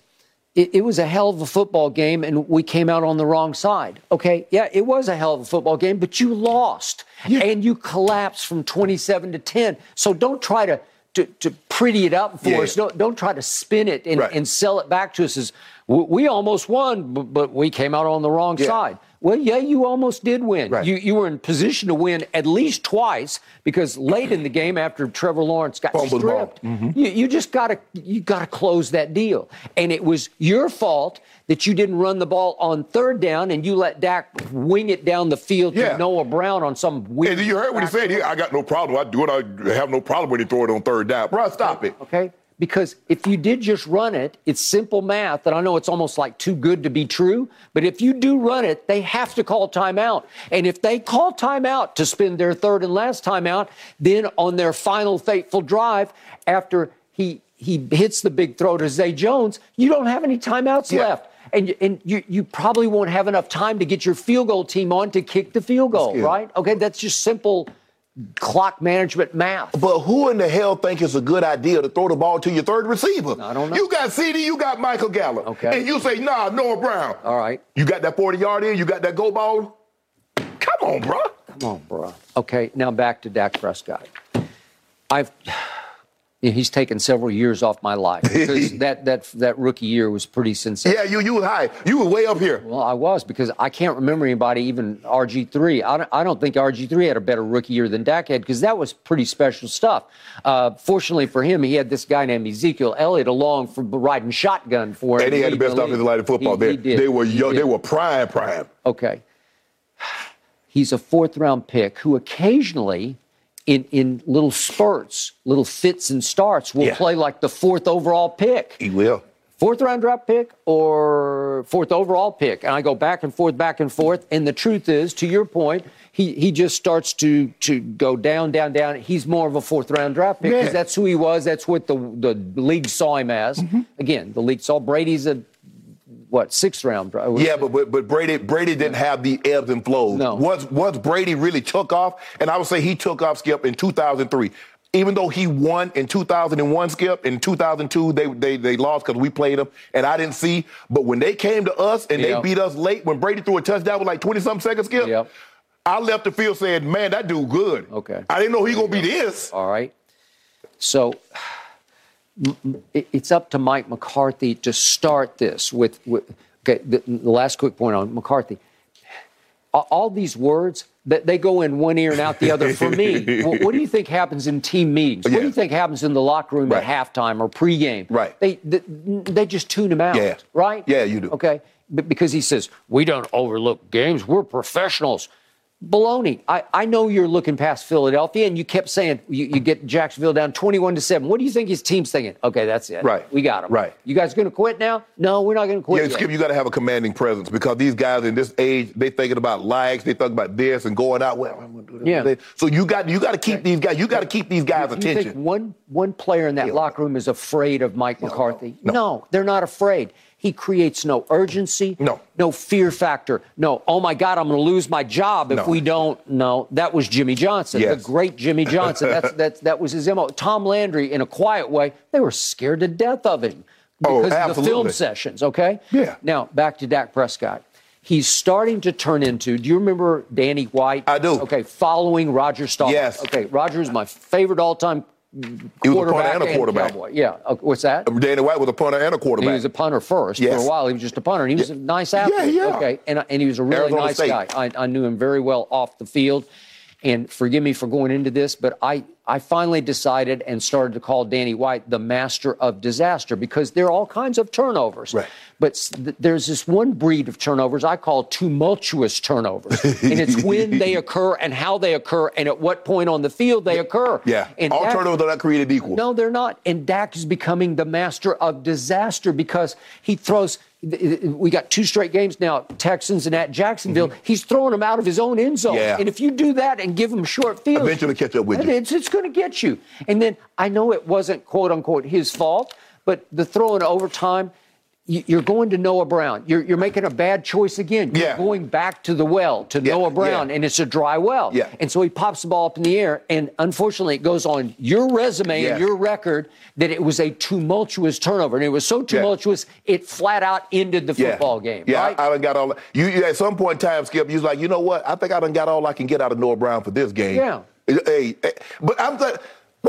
S7: it, it, was a hell of a football game and we came out on the wrong side. Okay, yeah, it was a hell of a football game, but you lost yeah. and you collapsed from 27 to 10. So don't try to to, to pretty it up for yeah. us. Don't, don't try to spin it and, right. and sell it back to us as we almost won, but, but we came out on the wrong yeah. side. Well, yeah, you almost did win. Right. You you were in position to win at least twice because late in the game, after Trevor Lawrence got Fumbled stripped, mm-hmm. you, you just got to you got to close that deal. And it was your fault that you didn't run the ball on third down and you let Dak wing it down the field yeah. to Noah Brown on some weird.
S6: And you heard what he said. He, I got no problem. I do it. I have no problem when he throw it on third down. Bro, stop it.
S7: Okay. Because if you did just run it, it's simple math, and I know it's almost like too good to be true, but if you do run it, they have to call timeout. And if they call timeout to spend their third and last timeout, then on their final fateful drive, after he he hits the big throw to Zay Jones, you don't have any timeouts yeah. left. And, and you, you probably won't have enough time to get your field goal team on to kick the field goal, right? Okay, that's just simple clock management math.
S6: But who in the hell think it's a good idea to throw the ball to your third receiver?
S7: I don't know.
S6: You got CeeDee, you got Michael Gallup.
S7: Okay.
S6: And you say, nah, Noah Brown.
S7: All right.
S6: You got that 40 yard in, you got that go ball. Come on, bro.
S7: Come on, bro. Okay, now back to Dak Prescott. I've he's taken several years off my life because that, that that rookie year was pretty sensational.
S6: Yeah, you you were high. You were way up here.
S7: Well, I was because I can't remember anybody, even RG three. I don't, I don't think RG three had a better rookie year than Dak had because that was pretty special stuff. Uh, fortunately for him, he had this guy named Ezekiel Elliott along for riding shotgun for him.
S6: And he had the best offensive line in football. He, they, he they were young, they were prime prime.
S7: Okay. He's a fourth round pick who occasionally in, in little spurts, little fits and starts, will yeah. play like the fourth overall pick.
S6: He will.
S7: Fourth round draft pick or fourth overall pick. And I go back and forth, back and forth. And the truth is, to your point, he, he just starts to to go down, down, down. He's more of a fourth round draft pick because yeah. that's who he was. That's what the the league saw him as. Mm-hmm. Again, the league saw Brady's a what sixth round?
S6: Yeah, but, but but Brady Brady didn't have the ebbs and flows.
S7: No.
S6: Once once Brady really took off, and I would say he took off Skip in 2003. Even though he won in 2001, Skip, in 2002 they they, they lost because we played them, and I didn't see. But when they came to us and yep. they beat us late, when Brady threw a touchdown with like 20 something seconds, Skip,
S7: yep.
S6: I left the field saying, "Man, that dude good."
S7: Okay.
S6: I didn't know he gonna be this.
S7: All right. So it's up to Mike McCarthy to start this with, with okay, the, the, last quick point on McCarthy. All these words that they go in one ear and out the other for me. what, what, do you think happens in team meetings? What yeah. do you think happens in the locker room right. at halftime or pregame?
S6: Right.
S7: They, they, they just tune him out.
S6: Yeah.
S7: Right.
S6: Yeah, you do.
S7: Okay. Because he says we don't overlook games. We're professionals baloney. I, I know you're looking past Philadelphia, and you kept saying you, you, get Jacksonville down 21 to 7. What do you think his team's thinking? Okay, that's it.
S6: Right.
S7: We got him.
S6: Right.
S7: You guys going to quit now? No, we're not going to quit.
S6: Yeah. Skip, you got to have a commanding presence because these guys in this age, they thinking about likes, they thinking about this and going out. Well, I'm going to do this. Yeah. So you got you got to keep these guys. You got to keep these guys'
S7: you,
S6: attention.
S7: You think one one player in that yeah. locker room is afraid of Mike McCarthy?
S6: No,
S7: no, they're not afraid. He creates no urgency,
S6: no,
S7: no fear factor, no. Oh my God, I'm going to lose my job if no. we don't. No, that was Jimmy Johnson,
S6: yes.
S7: the great Jimmy Johnson. That's that that was his mo. Tom Landry, in a quiet way, they were scared to death of him
S6: oh,
S7: because
S6: oh,
S7: of the film sessions. Okay,
S6: yeah.
S7: Now back to Dak Prescott. He's starting to turn into. Do you remember Danny White?
S6: I do.
S7: Okay, following Roger Staubach.
S6: Yes.
S7: Okay, Roger is my favorite all-time
S6: he was a punter and a quarterback.
S7: And yeah. Uh, what's that?
S6: Danny White was a punter and a quarterback.
S7: He was a punter first.
S6: Yes.
S7: For a while, he was just a punter. And he was
S6: yeah.
S7: a nice athlete.
S6: Yeah, yeah.
S7: Okay. And, and he was a really
S6: Arizona
S7: nice
S6: State.
S7: guy. I, I knew him very well off the field. And forgive me for going into this, but I, I finally decided and started to call Danny White the master of disaster because there are all kinds of turnovers.
S6: Right.
S7: But there's this one breed of turnovers I call tumultuous turnovers. and it's when they occur and how they occur and at what point on the field they occur.
S6: Yeah.
S7: And
S6: all
S7: Dak,
S6: turnovers are not created equal.
S7: No, they're not. And Dak is becoming the master of disaster because he throws – we got two straight games now, Texans and at Jacksonville. Mm-hmm. He's throwing them out of his own end zone.
S6: Yeah.
S7: And if you do that and give him short fields,
S6: eventually catch up with you.
S7: It's, it's going to get you. And then I know it wasn't quote unquote his fault, but the throw in overtime, you're going to Noah Brown. You're, you're making a bad choice again. You're
S6: Yeah.
S7: going back to the well, to
S6: Yeah,
S7: Noah Brown,
S6: yeah.
S7: and it's a dry well.
S6: Yeah.
S7: And so he pops the ball up in the air, and unfortunately, it goes on your resume and your record that it was a tumultuous turnover. And it was so tumultuous, it flat out ended the football game.
S6: Yeah,
S7: right?
S6: I, I done got all. You, you at some point in time, Skip, you was like, you know what? I think I done got all I can get out of Noah Brown for this game.
S7: Yeah.
S6: Hey, hey, but I'm th-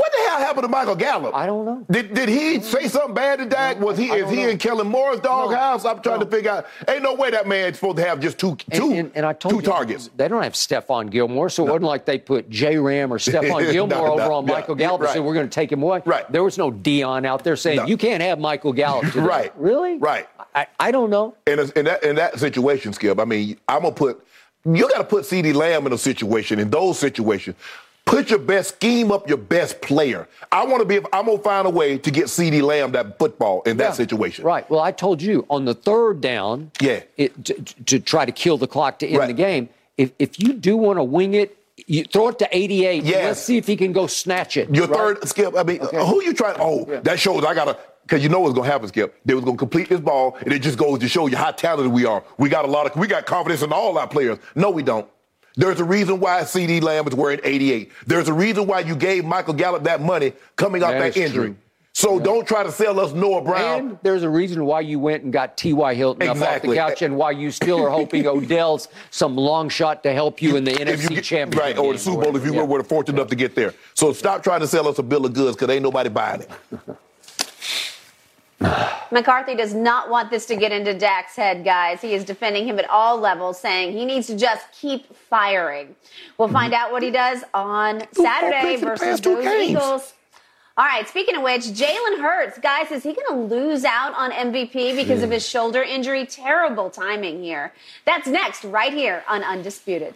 S6: what the hell happened to Michael Gallup?
S7: I don't know.
S6: Did, did he say something bad to Dak? Was he is he
S7: know.
S6: in Kellen Moore's doghouse? I'm trying
S7: No.
S6: to figure out. Ain't no way that man's supposed to have just two two
S7: and, and, and I told
S6: two
S7: you,
S6: targets.
S7: They don't have Stephon Gilmore, so it wasn't like they put J Ram or Stephon Gilmore
S6: No,
S7: over
S6: no,
S7: on Michael Gallup and said, we're going to take him away.
S6: Right.
S7: There was no Deion out there saying,
S6: No.
S7: you can't have Michael Gallup. Today.
S6: Right.
S7: Really?
S6: Right.
S7: I, I don't know.
S6: in, a, in that in that situation, Skip, I mean, I'm gonna put you got to put CeeDee Lamb in a situation in those situations. Put your best scheme up, your best player. I want to be. I'm gonna find a way to get CeeDee Lamb that football in that
S7: Yeah.
S6: situation.
S7: Right. Well, I told you on the third down,
S6: Yeah.
S7: it, to, to try to kill the clock to end
S6: Right.
S7: the game. If, if you do want to wing it, you throw it to 88. and
S6: Yes.
S7: Let's see if he can go snatch it.
S6: Your
S7: right?
S6: third skip. I mean, who you trying? Oh, that shows I gotta. Because you know what's gonna happen, Skip. They was gonna complete this ball, and it just goes to show you how talented we are. We got a lot of, we got confidence in all our players. No, we don't. There's a reason why CeeDee Lamb is wearing 88. There's a reason why you gave Michael Gallup that money coming off
S7: That
S6: that, injury.
S7: true.
S6: So don't try to sell us Noah Brown.
S7: And there's a reason why you went and got T.Y. Hilton up off the couch and why you still are hoping Odell's some long shot to help you in the NFC
S6: you
S7: Championship.
S6: right, or the Super Bowl if you
S7: Yeah.
S6: were fortunate enough to get there. So stop trying to sell us a bill of goods because ain't nobody buying it.
S5: McCarthy does not want this to get into Dak's head, guys. He is defending him at all levels, saying he needs to just keep firing. We'll find out what he does on Saturday
S6: the
S5: versus those
S6: games.
S5: Eagles. All right, speaking of which, Jalen Hurts, guys, is he going to lose out on MVP because of his shoulder injury? Terrible timing here. That's next, right here on Undisputed.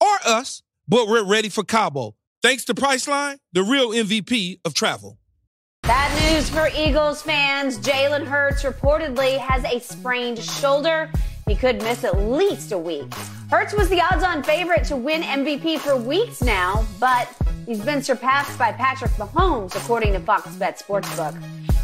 S4: or us, but we're ready for Cabo. Thanks to Priceline, the real MVP of travel.
S5: Bad news for Eagles fans. Jalen Hurts reportedly has a sprained shoulder. He could miss at least a week. Hurts was the odds on favorite to win MVP for weeks now, but he's been surpassed by Patrick Mahomes, according to Fox Bet Sportsbook.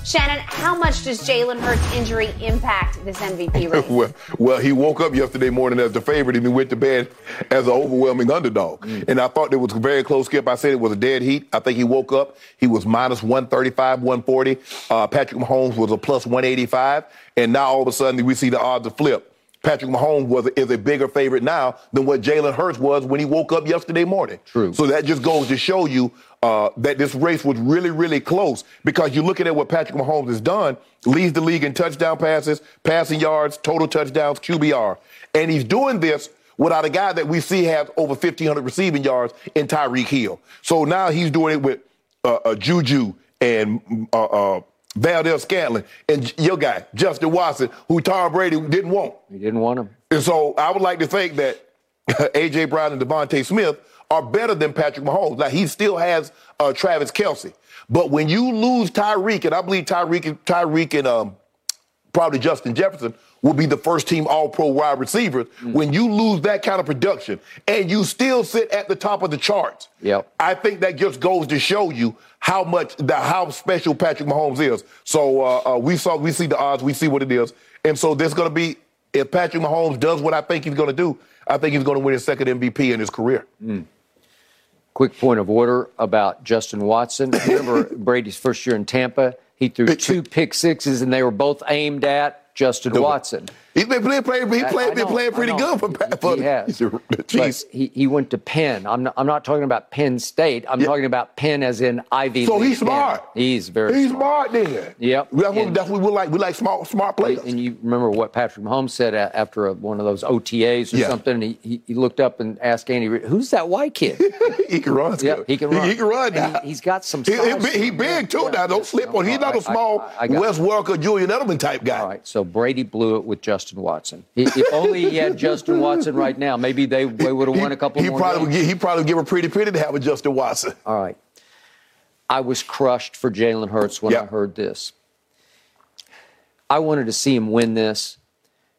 S5: Shannon, how much does Jalen Hurts' injury impact this MVP race?
S6: well, well, he woke up yesterday morning as the favorite and he went to bed as an overwhelming underdog. And I thought it was a very close skip. I said it was a dead heat. I think he woke up. He was minus 135, 140. Uh, Patrick Mahomes was a plus 185. And now all of a sudden we see the odds flip. Patrick Mahomes was is a bigger favorite now than what Jalen Hurts was when he woke up yesterday morning.
S7: True.
S6: So that just goes to show you uh, that this race was really, really close because you're looking at what Patrick Mahomes has done, leads the league in touchdown passes, passing yards, total touchdowns, QBR. And he's doing this without a guy that we see has over 1,500 receiving yards in Tyreek Hill. So now he's doing it with uh, uh, Juju and uh, uh, Valdes-Scantling and your guy, Justin Watson, who Tom Brady didn't want.
S7: He didn't want him.
S6: And so I would like to think that A.J. Brown and DeVonta Smith are better than Patrick Mahomes. Now he still has uh, Travis Kelce, but when you lose Tyreek, and I believe Tyreek, Tyreek, and um, probably Justin Jefferson will be the first team All Pro wide receivers. Mm. When you lose that kind of production and you still sit at the top of the charts,
S7: yep.
S6: I think that just goes to show you how much the how special Patrick Mahomes is. So uh, uh, we saw we see the odds, we see what it is, and so there's going to be if Patrick Mahomes does what I think he's going to do, I think he's going to win his second MVP in his career.
S7: Mm. Quick point of order about Justin Watson. Remember Brady's first year in Tampa? He threw two pick sixes, and they were both aimed at Justin Watson.
S6: He's been playing, playing he played, been playing pretty good for, for
S7: he has. Jeez. He, he went to Penn. I'm not, I'm not talking about Penn State. I'm yeah. talking about Penn as in Ivy
S6: so
S7: League.
S6: So he's smart.
S7: Penn. He's very
S6: he's
S7: smart.
S6: smart then.
S7: Yep.
S6: That's, what, that's what we like. We like smart smart players.
S7: And you remember what Patrick Mahomes said after a, one of those OTAs or yeah. something? He, he, he, looked up and asked Andy, "Who's that white kid?"
S6: he can run.
S7: Yeah, he can run.
S6: He, can run.
S7: Now. He, has got some. He,
S6: he, big too. Yeah, now don't slip on. He's not a small I, I Wes Welker, Julian Edelman type guy.
S7: All right. So Brady blew it with Justin Watson. He, if only he had Justin Watson right now, maybe they, they would have won a couple
S6: he
S7: more.
S6: Probably
S7: games.
S6: Give, he probably give a pretty penny to have a Justin Watson.
S7: All right. I was crushed for Jalen Hurts when yep. I heard this. I wanted to see him win this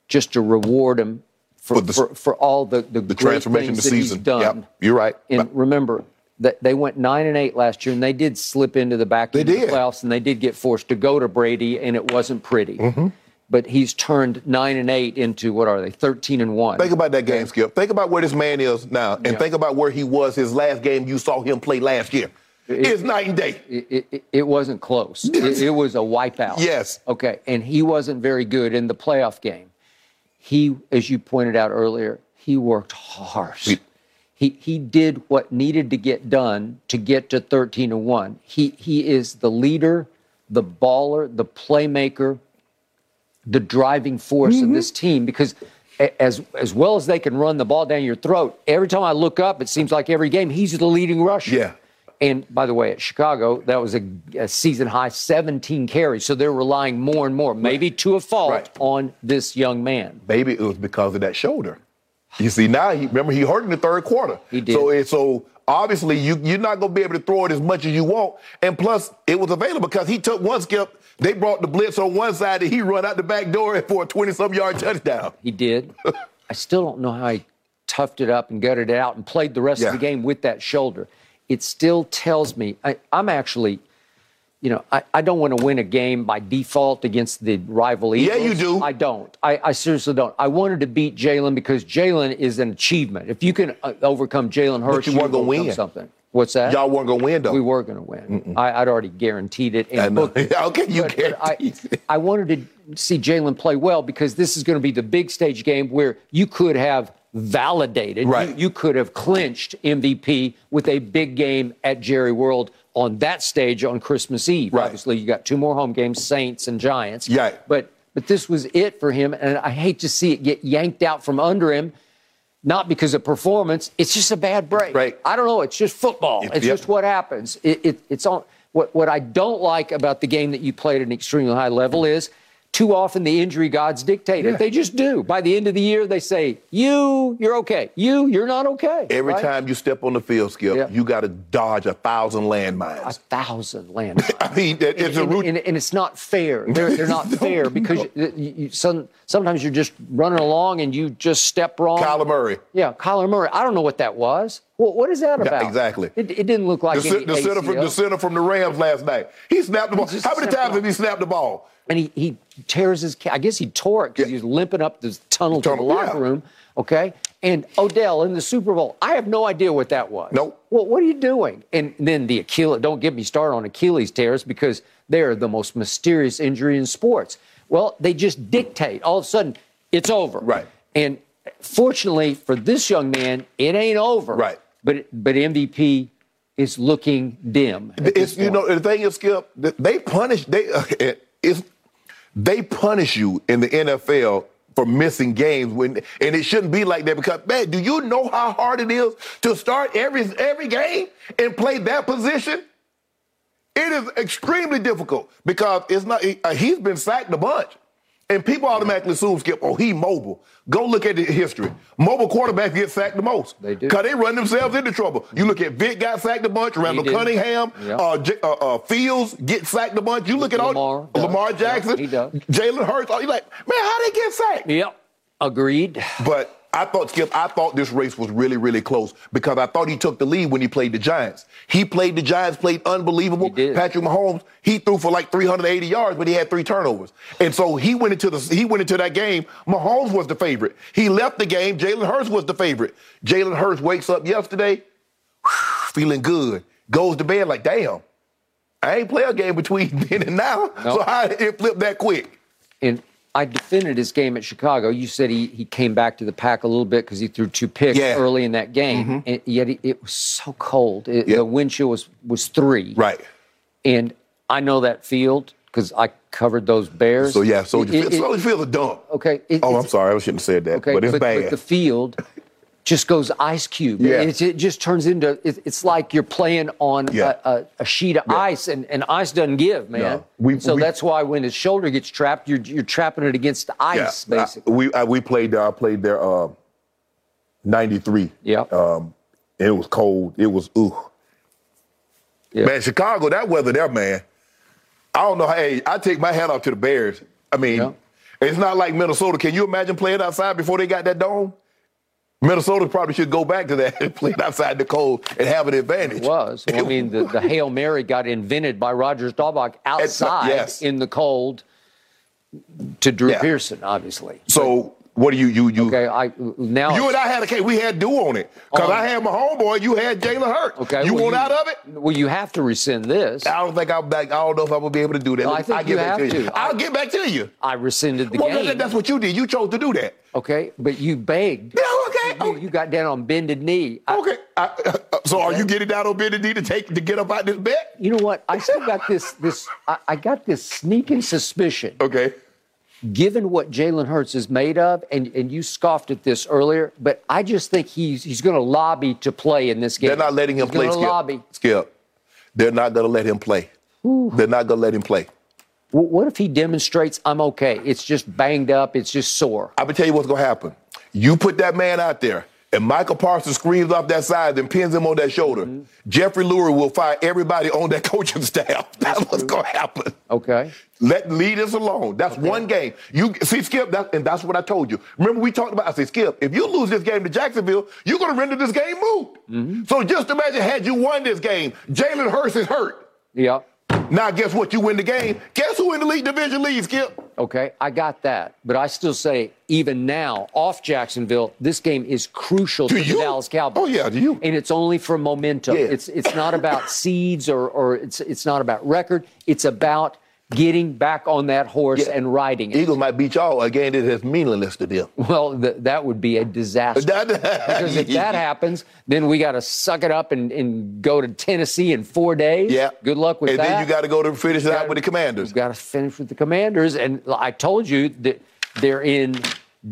S7: just to reward him for, for, the, for, for, all the, the, the great things that
S6: season.
S7: he's done.
S6: Yep. You're right.
S7: And remember, that they went nine and eight last year, and they did slip into the back of the playoffs, and they did get forced to go to Brady, and it wasn't pretty.
S6: Mm-hmm
S7: but he's turned nine and eight into what are they? Thirteen and one.
S6: Think about that game, Skip. Think about where this man is now, and yeah. think about where he was his last game. You saw him play last year. It, it's night and day.
S7: It, it, it wasn't close. it, was a wipeout.
S6: Yes.
S7: Okay, and he wasn't very good in the playoff game. He, as you pointed out earlier, he worked hard. He, he, he did what needed to get done to get to 13 and 1. He, he is the leader, the baller, the playmaker, the driving force mm-hmm. of this team because as as well as they can run the ball down your throat, every time I look up, it seems like every game he's the leading rusher.
S6: Yeah.
S7: And by the way, at Chicago, that was a, a season high 17 carries. So they're relying more and more, maybe to a fault, right. on this young man.
S6: Maybe it was because of that shoulder. You see, now he remember he hurt in the third quarter.
S7: He did.
S6: So so obviously you you're not going to be able to throw it as much as you want. And plus, it was available because he took one skip they brought the blitz on one side and he run out the back door for a 20 some yard touchdown.
S7: He did. I still don't know how he toughed it up and gutted it out and played the rest yeah. of the game with that shoulder. It still tells me I, am actually, you know, I, I don't want to win a game by default against the rival Eagles.
S6: Yeah, you do.
S7: I don't. I, I seriously don't. I wanted to beat Jalen because Jalen is an achievement. If you can uh, overcome Jalen Hurts,
S6: but you,
S7: you
S6: to win
S7: something. What's that?
S6: Y'all weren't going to win, though.
S7: We were going to win. I, would already guaranteed it.
S6: I know. okay, you but, guaranteed
S7: but I, I wanted to see Jalen play well because this is going to be the big stage game where you could have validated,
S6: right.
S7: you, you could have clinched MVP with a big game at Jerry World on that stage on Christmas Eve.
S6: Right.
S7: Obviously, you got two more home games, Saints and Giants.
S6: Yeah.
S7: But but this was it for him, and I hate to see it get yanked out from under him not because of performance. It's just a bad break.
S6: Right.
S7: I don't know. It's just football. It's, it's yep. just what happens. It, it, it's on. What, what I don't like about the game that you played at an extremely high level is too often the injury gods dictate yeah. it. They just do. By the end of the year, they say, you, you're okay. You, you're not okay.
S6: Every
S7: right?
S6: time you step on the field, Skip, yeah. you got to dodge a thousand landmines.
S7: A thousand landmines.
S6: I mean, it's
S7: and,
S6: a
S7: root- and, and, it's not fair. They're, they're not no, fair because no. you, you, some, sometimes you're just running along and you just step wrong.
S6: Kyler Murray.
S7: Yeah, Kyler Murray. I don't know what that was. Well, what is that about?
S6: Exactly.
S7: It, it, didn't look like
S6: the,
S7: any
S6: the center, from, the center from the Rams last night. He snapped the ball. How many times have he snapped the ball?
S7: And he, he tears his. I guess he tore it because yeah. he was limping up the tunnel, tunnel to the locker yeah. room. Okay, and Odell in the Super Bowl. I have no idea what that was.
S6: Nope.
S7: Well, what are you doing? And then the Achilles. Don't get me started on Achilles tears because they're the most mysterious injury in sports. Well, they just dictate. All of a sudden, it's over.
S6: Right.
S7: And fortunately for this young man, it ain't over.
S6: Right.
S7: But but MVP is looking dim.
S6: It's you know the thing is Skip. They punish they. Uh, it's they punish you in the NFL for missing games when and it shouldn't be like that because man, do you know how hard it is to start every every game and play that position? It is extremely difficult because it's not uh, he's been sacked a bunch. And people automatically assume, Skip, oh, he mobile. Go look at the history. Mobile quarterbacks get sacked the most.
S7: They do.
S6: Because they run themselves into trouble. You look at Vic got sacked a bunch, Randall. Cunningham,
S7: Yep.
S6: uh, J- uh, uh, Fields get sacked a bunch. You look at
S7: Lamar
S6: all
S7: does.
S6: Lamar Jackson,
S7: does.
S6: Jalen Hurts. You're like, man, how they get sacked?
S7: Yep. Agreed.
S6: But I thought, Skip, I thought this race was really, really close because I thought he took the lead when he played the Giants. He played the Giants, played unbelievable. Patrick Mahomes, he threw for like 380 yards, but he had three turnovers. And so he went into the he went into that game. Mahomes was the favorite. He left the game. Jalen Hurts was the favorite. Jalen Hurts wakes up yesterday, feeling good. Goes to bed like, damn, I ain't play a game between then and now. So how did it flip that quick?
S7: and I defended his game at Chicago. You said he, he came back to the pack a little bit because he threw two picks
S6: Yeah.
S7: early in that game, mm-hmm. and yet it, it was so cold. It,
S6: Yeah.
S7: The wind chill was was three,
S6: Right.
S7: and I know that field because I covered those Bears.
S6: So yeah, so
S7: It-
S6: you
S7: it-
S6: feel, so you feel the dump.
S7: okay. it-
S6: Oh, I'm sorry. I shouldn't have said that.
S7: Okay,
S6: but it's bad.
S7: the field just goes ice cube.
S6: Yeah.
S7: It's, it just turns into it, it's like you're playing on
S6: Yeah.
S7: a, a, a sheet of ice, and, and ice doesn't give, man.
S6: No. We-
S7: so
S6: we-
S7: that's why when his shoulder gets trapped, you're you're trapping it against the ice,
S6: Yeah,
S7: basically.
S6: I- we I, we played there. I played there. Uh, Ninety-three.
S7: Yeah.
S6: Um, it was cold. It was ooh.
S7: Yeah.
S6: Man, Chicago, that weather there, man. I don't know. Hey, I take my hat off to the Bears. I mean,
S7: Yeah.
S6: it's not like Minnesota. Can you imagine playing outside before they got that dome? Minnesota probably should go back to that and play outside the cold and have an advantage.
S7: It was. Well, I mean, the, the Hail Mary got invented by Roger Staubach outside
S6: yes.
S7: in the cold to Drew
S6: Yeah.
S7: Pearson, obviously.
S6: So what do you you you?
S7: Okay, I now
S6: You and I had a case. We had do on it because
S7: um,
S6: I had my homeboy. You had Jalen Hurts.
S7: Okay,
S6: you
S7: well,
S6: want out of it?
S7: Well, you have to rescind this.
S6: I don't think I'll back. I don't know if I will be able to do that.
S7: I think
S6: I'll
S7: you
S6: get back
S7: have
S6: to you.
S7: to.
S6: I'll
S7: I-
S6: get back to you.
S7: I rescinded the
S6: Well,
S7: game.
S6: that- that's what you did. You chose to do that.
S7: Okay, but you begged.
S6: Yeah,
S7: You, you got down on bended knee.
S6: Okay. I, uh, so are you getting down on bended knee to take to get up out this bed?
S7: you know what? I still got this. This I, I got this sneaking suspicion,
S6: Okay.
S7: given what Jalen Hurts is made of, and, and you scoffed at this earlier, but I just think he's he's going to lobby to play in this game.
S6: They're not letting him
S7: he's
S6: play. Skip.
S7: lobby.
S6: Skip. They're not going to let him play. They're not going to let him play.
S7: What if he demonstrates I'm okay? It's just banged up. It's just sore.
S6: I'm gonna tell you what's gonna happen. You put that man out there, and Micah Parsons screams off that side and pins him on that shoulder.
S7: Mm-hmm.
S6: Jeffrey Lurie will fire everybody on that coaching staff. That's what's gonna happen.
S7: Okay.
S6: Let lead us alone. That's one game. You see, Skip, that, and that's what I told you. Remember, we talked about. I said, Skip, if you lose this game to Jacksonville, you're gonna render this game moot.
S7: Mm-hmm.
S6: So just imagine had you won this game, Jalen Hurts is hurt.
S7: Yeah.
S6: Now, guess what? You win the game. Guess who in the league division leads, Skip?
S7: Okay, I got that. But I still say, even now, off Jacksonville, this game is crucial to,
S6: To
S7: the? Dallas Cowboys.
S6: Oh, yeah, to you.
S7: And it's only for momentum.
S6: Yeah.
S7: It's it's not about seeds or or it's it's not about record. It's about getting back on that horse
S6: Yeah.
S7: and riding it.
S6: Eagles might beat y'all a game that is meaningless to them.
S7: Well, th- that would be a disaster. because if that happens, then we got to suck it up and, and go to Tennessee in four days.
S6: Yeah.
S7: Good luck with
S6: and
S7: that.
S6: And then you got to go to finish it out with the Commanders.
S7: You've got to finish with the Commanders, and I told you that they're in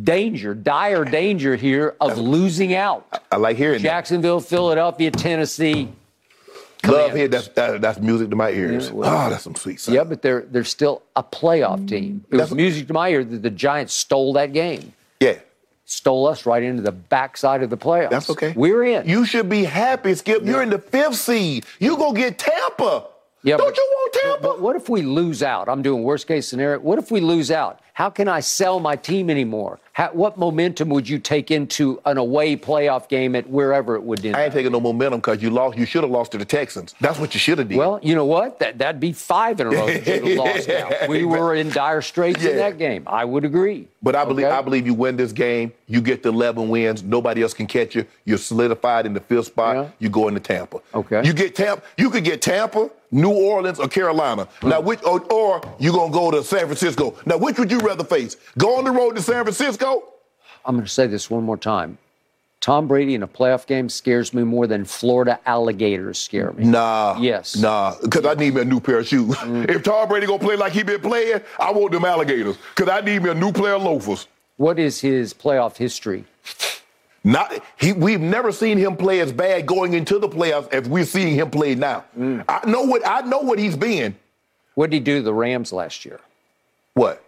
S7: danger, dire danger here of losing out.
S6: I like hearing
S7: Jacksonville, Philadelphia, Tennessee.
S6: Love hearing that's that, that's music to my ears.
S7: Yeah, well-
S6: oh, that's some sweet stuff.
S7: Yeah, but they're they're still a playoff mm. team. It was music to my ear that the Giants stole that game,
S6: Yeah,
S7: stole us right into the backside of the playoffs.
S6: that's okay.
S7: We're in.
S6: You should be happy, Skip. You're in the fifth seed. You go get Tampa.
S7: Yeah,
S6: Don't
S7: but-
S6: you want Tampa?
S7: But what if we lose out? I'm doing worst case scenario. What if we lose out? How can I sell my team anymore? How, what momentum would you take into an away playoff game at wherever it would end?
S6: I ain't
S7: up?
S6: taking no momentum because you lost. You should have lost to the Texans. That's what you should have did.
S7: Well, you know what? That that'd be five in a row you'd lost now. We were in dire straits in that game. I would agree.
S6: But I believe
S7: Okay?
S6: I believe you win this game. You get the 11 wins. Nobody else can catch you. You're solidified in the fifth spot.
S7: Yeah.
S6: You go into Tampa.
S7: Okay.
S6: You get Tampa. You could get Tampa, New Orleans, or Carolina. Now, which or, or you gonna go to San Francisco? Now, which would you rather face? Go on the road to San Francisco?
S7: I'm going to say this one more time. Tom Brady in a playoff game scares me more than Florida alligators scare me.
S6: Nah.
S7: Yes.
S6: Nah. Because I need me a new pair of shoes.
S7: Mm.
S6: If Tom Brady gonna play like he been playing, I want them alligators. Because I need me a new pair of loafers.
S7: What is his playoff history?
S6: Not he. We've never seen him play as bad going into the playoffs as we're seeing him play now.
S7: Mm.
S6: I know what I know what he's been.
S7: What did he do to the Rams last year?
S6: What?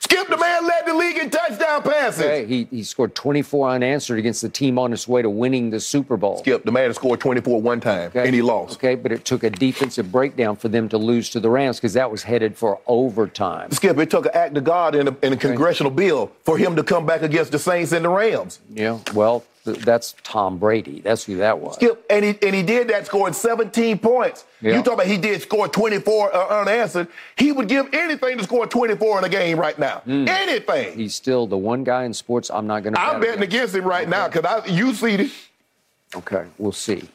S6: Skip the man led the league in touchdown passes.
S7: Okay, he, he scored 24 unanswered against the team on its way to winning the Super Bowl.
S6: Skip the man scored 24 one time
S7: Okay.
S6: and he lost.
S7: Okay, but it took a defensive breakdown for them to lose to the Rams because that was headed for overtime.
S6: Skip, it took an act of God in a, in a congressional bill for him to come back against the Saints and the Rams.
S7: Yeah, well, that's Tom Brady. That's who that was.
S6: Skip, and he and he did that, scoring 17 points.
S7: Yeah.
S6: You talk about he did score 24 uh, unanswered. He would give anything to score 24 in a game right now. Anything.
S7: He's still the one guy in sports I'm not going to.
S6: I'm betting against him right now because I you see it.
S7: Okay, we'll see.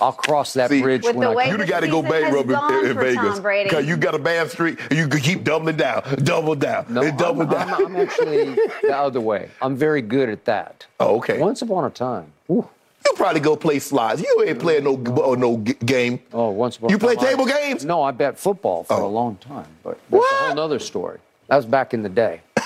S7: I'll cross that
S6: See,
S7: bridge when
S5: the
S7: I come.
S5: the
S6: You got to go
S5: season
S6: bang
S5: has
S6: rub in,
S5: gone
S6: in Vegas because you got a bad streak. You can keep doubling down, double down,
S7: No,
S6: and double
S7: I'm,
S6: down.
S7: I'm, I'm actually the other way. I'm very good at that.
S6: Oh, okay.
S7: Once upon a time. Whew.
S6: You probably go play slides. You ain't playing no oh, no game.
S7: Oh, once upon
S6: You
S7: a time.
S6: play table
S7: I-
S6: games?
S7: No, I bet football for
S6: Oh.
S7: a long time, but that's a whole other story. That was back in the day.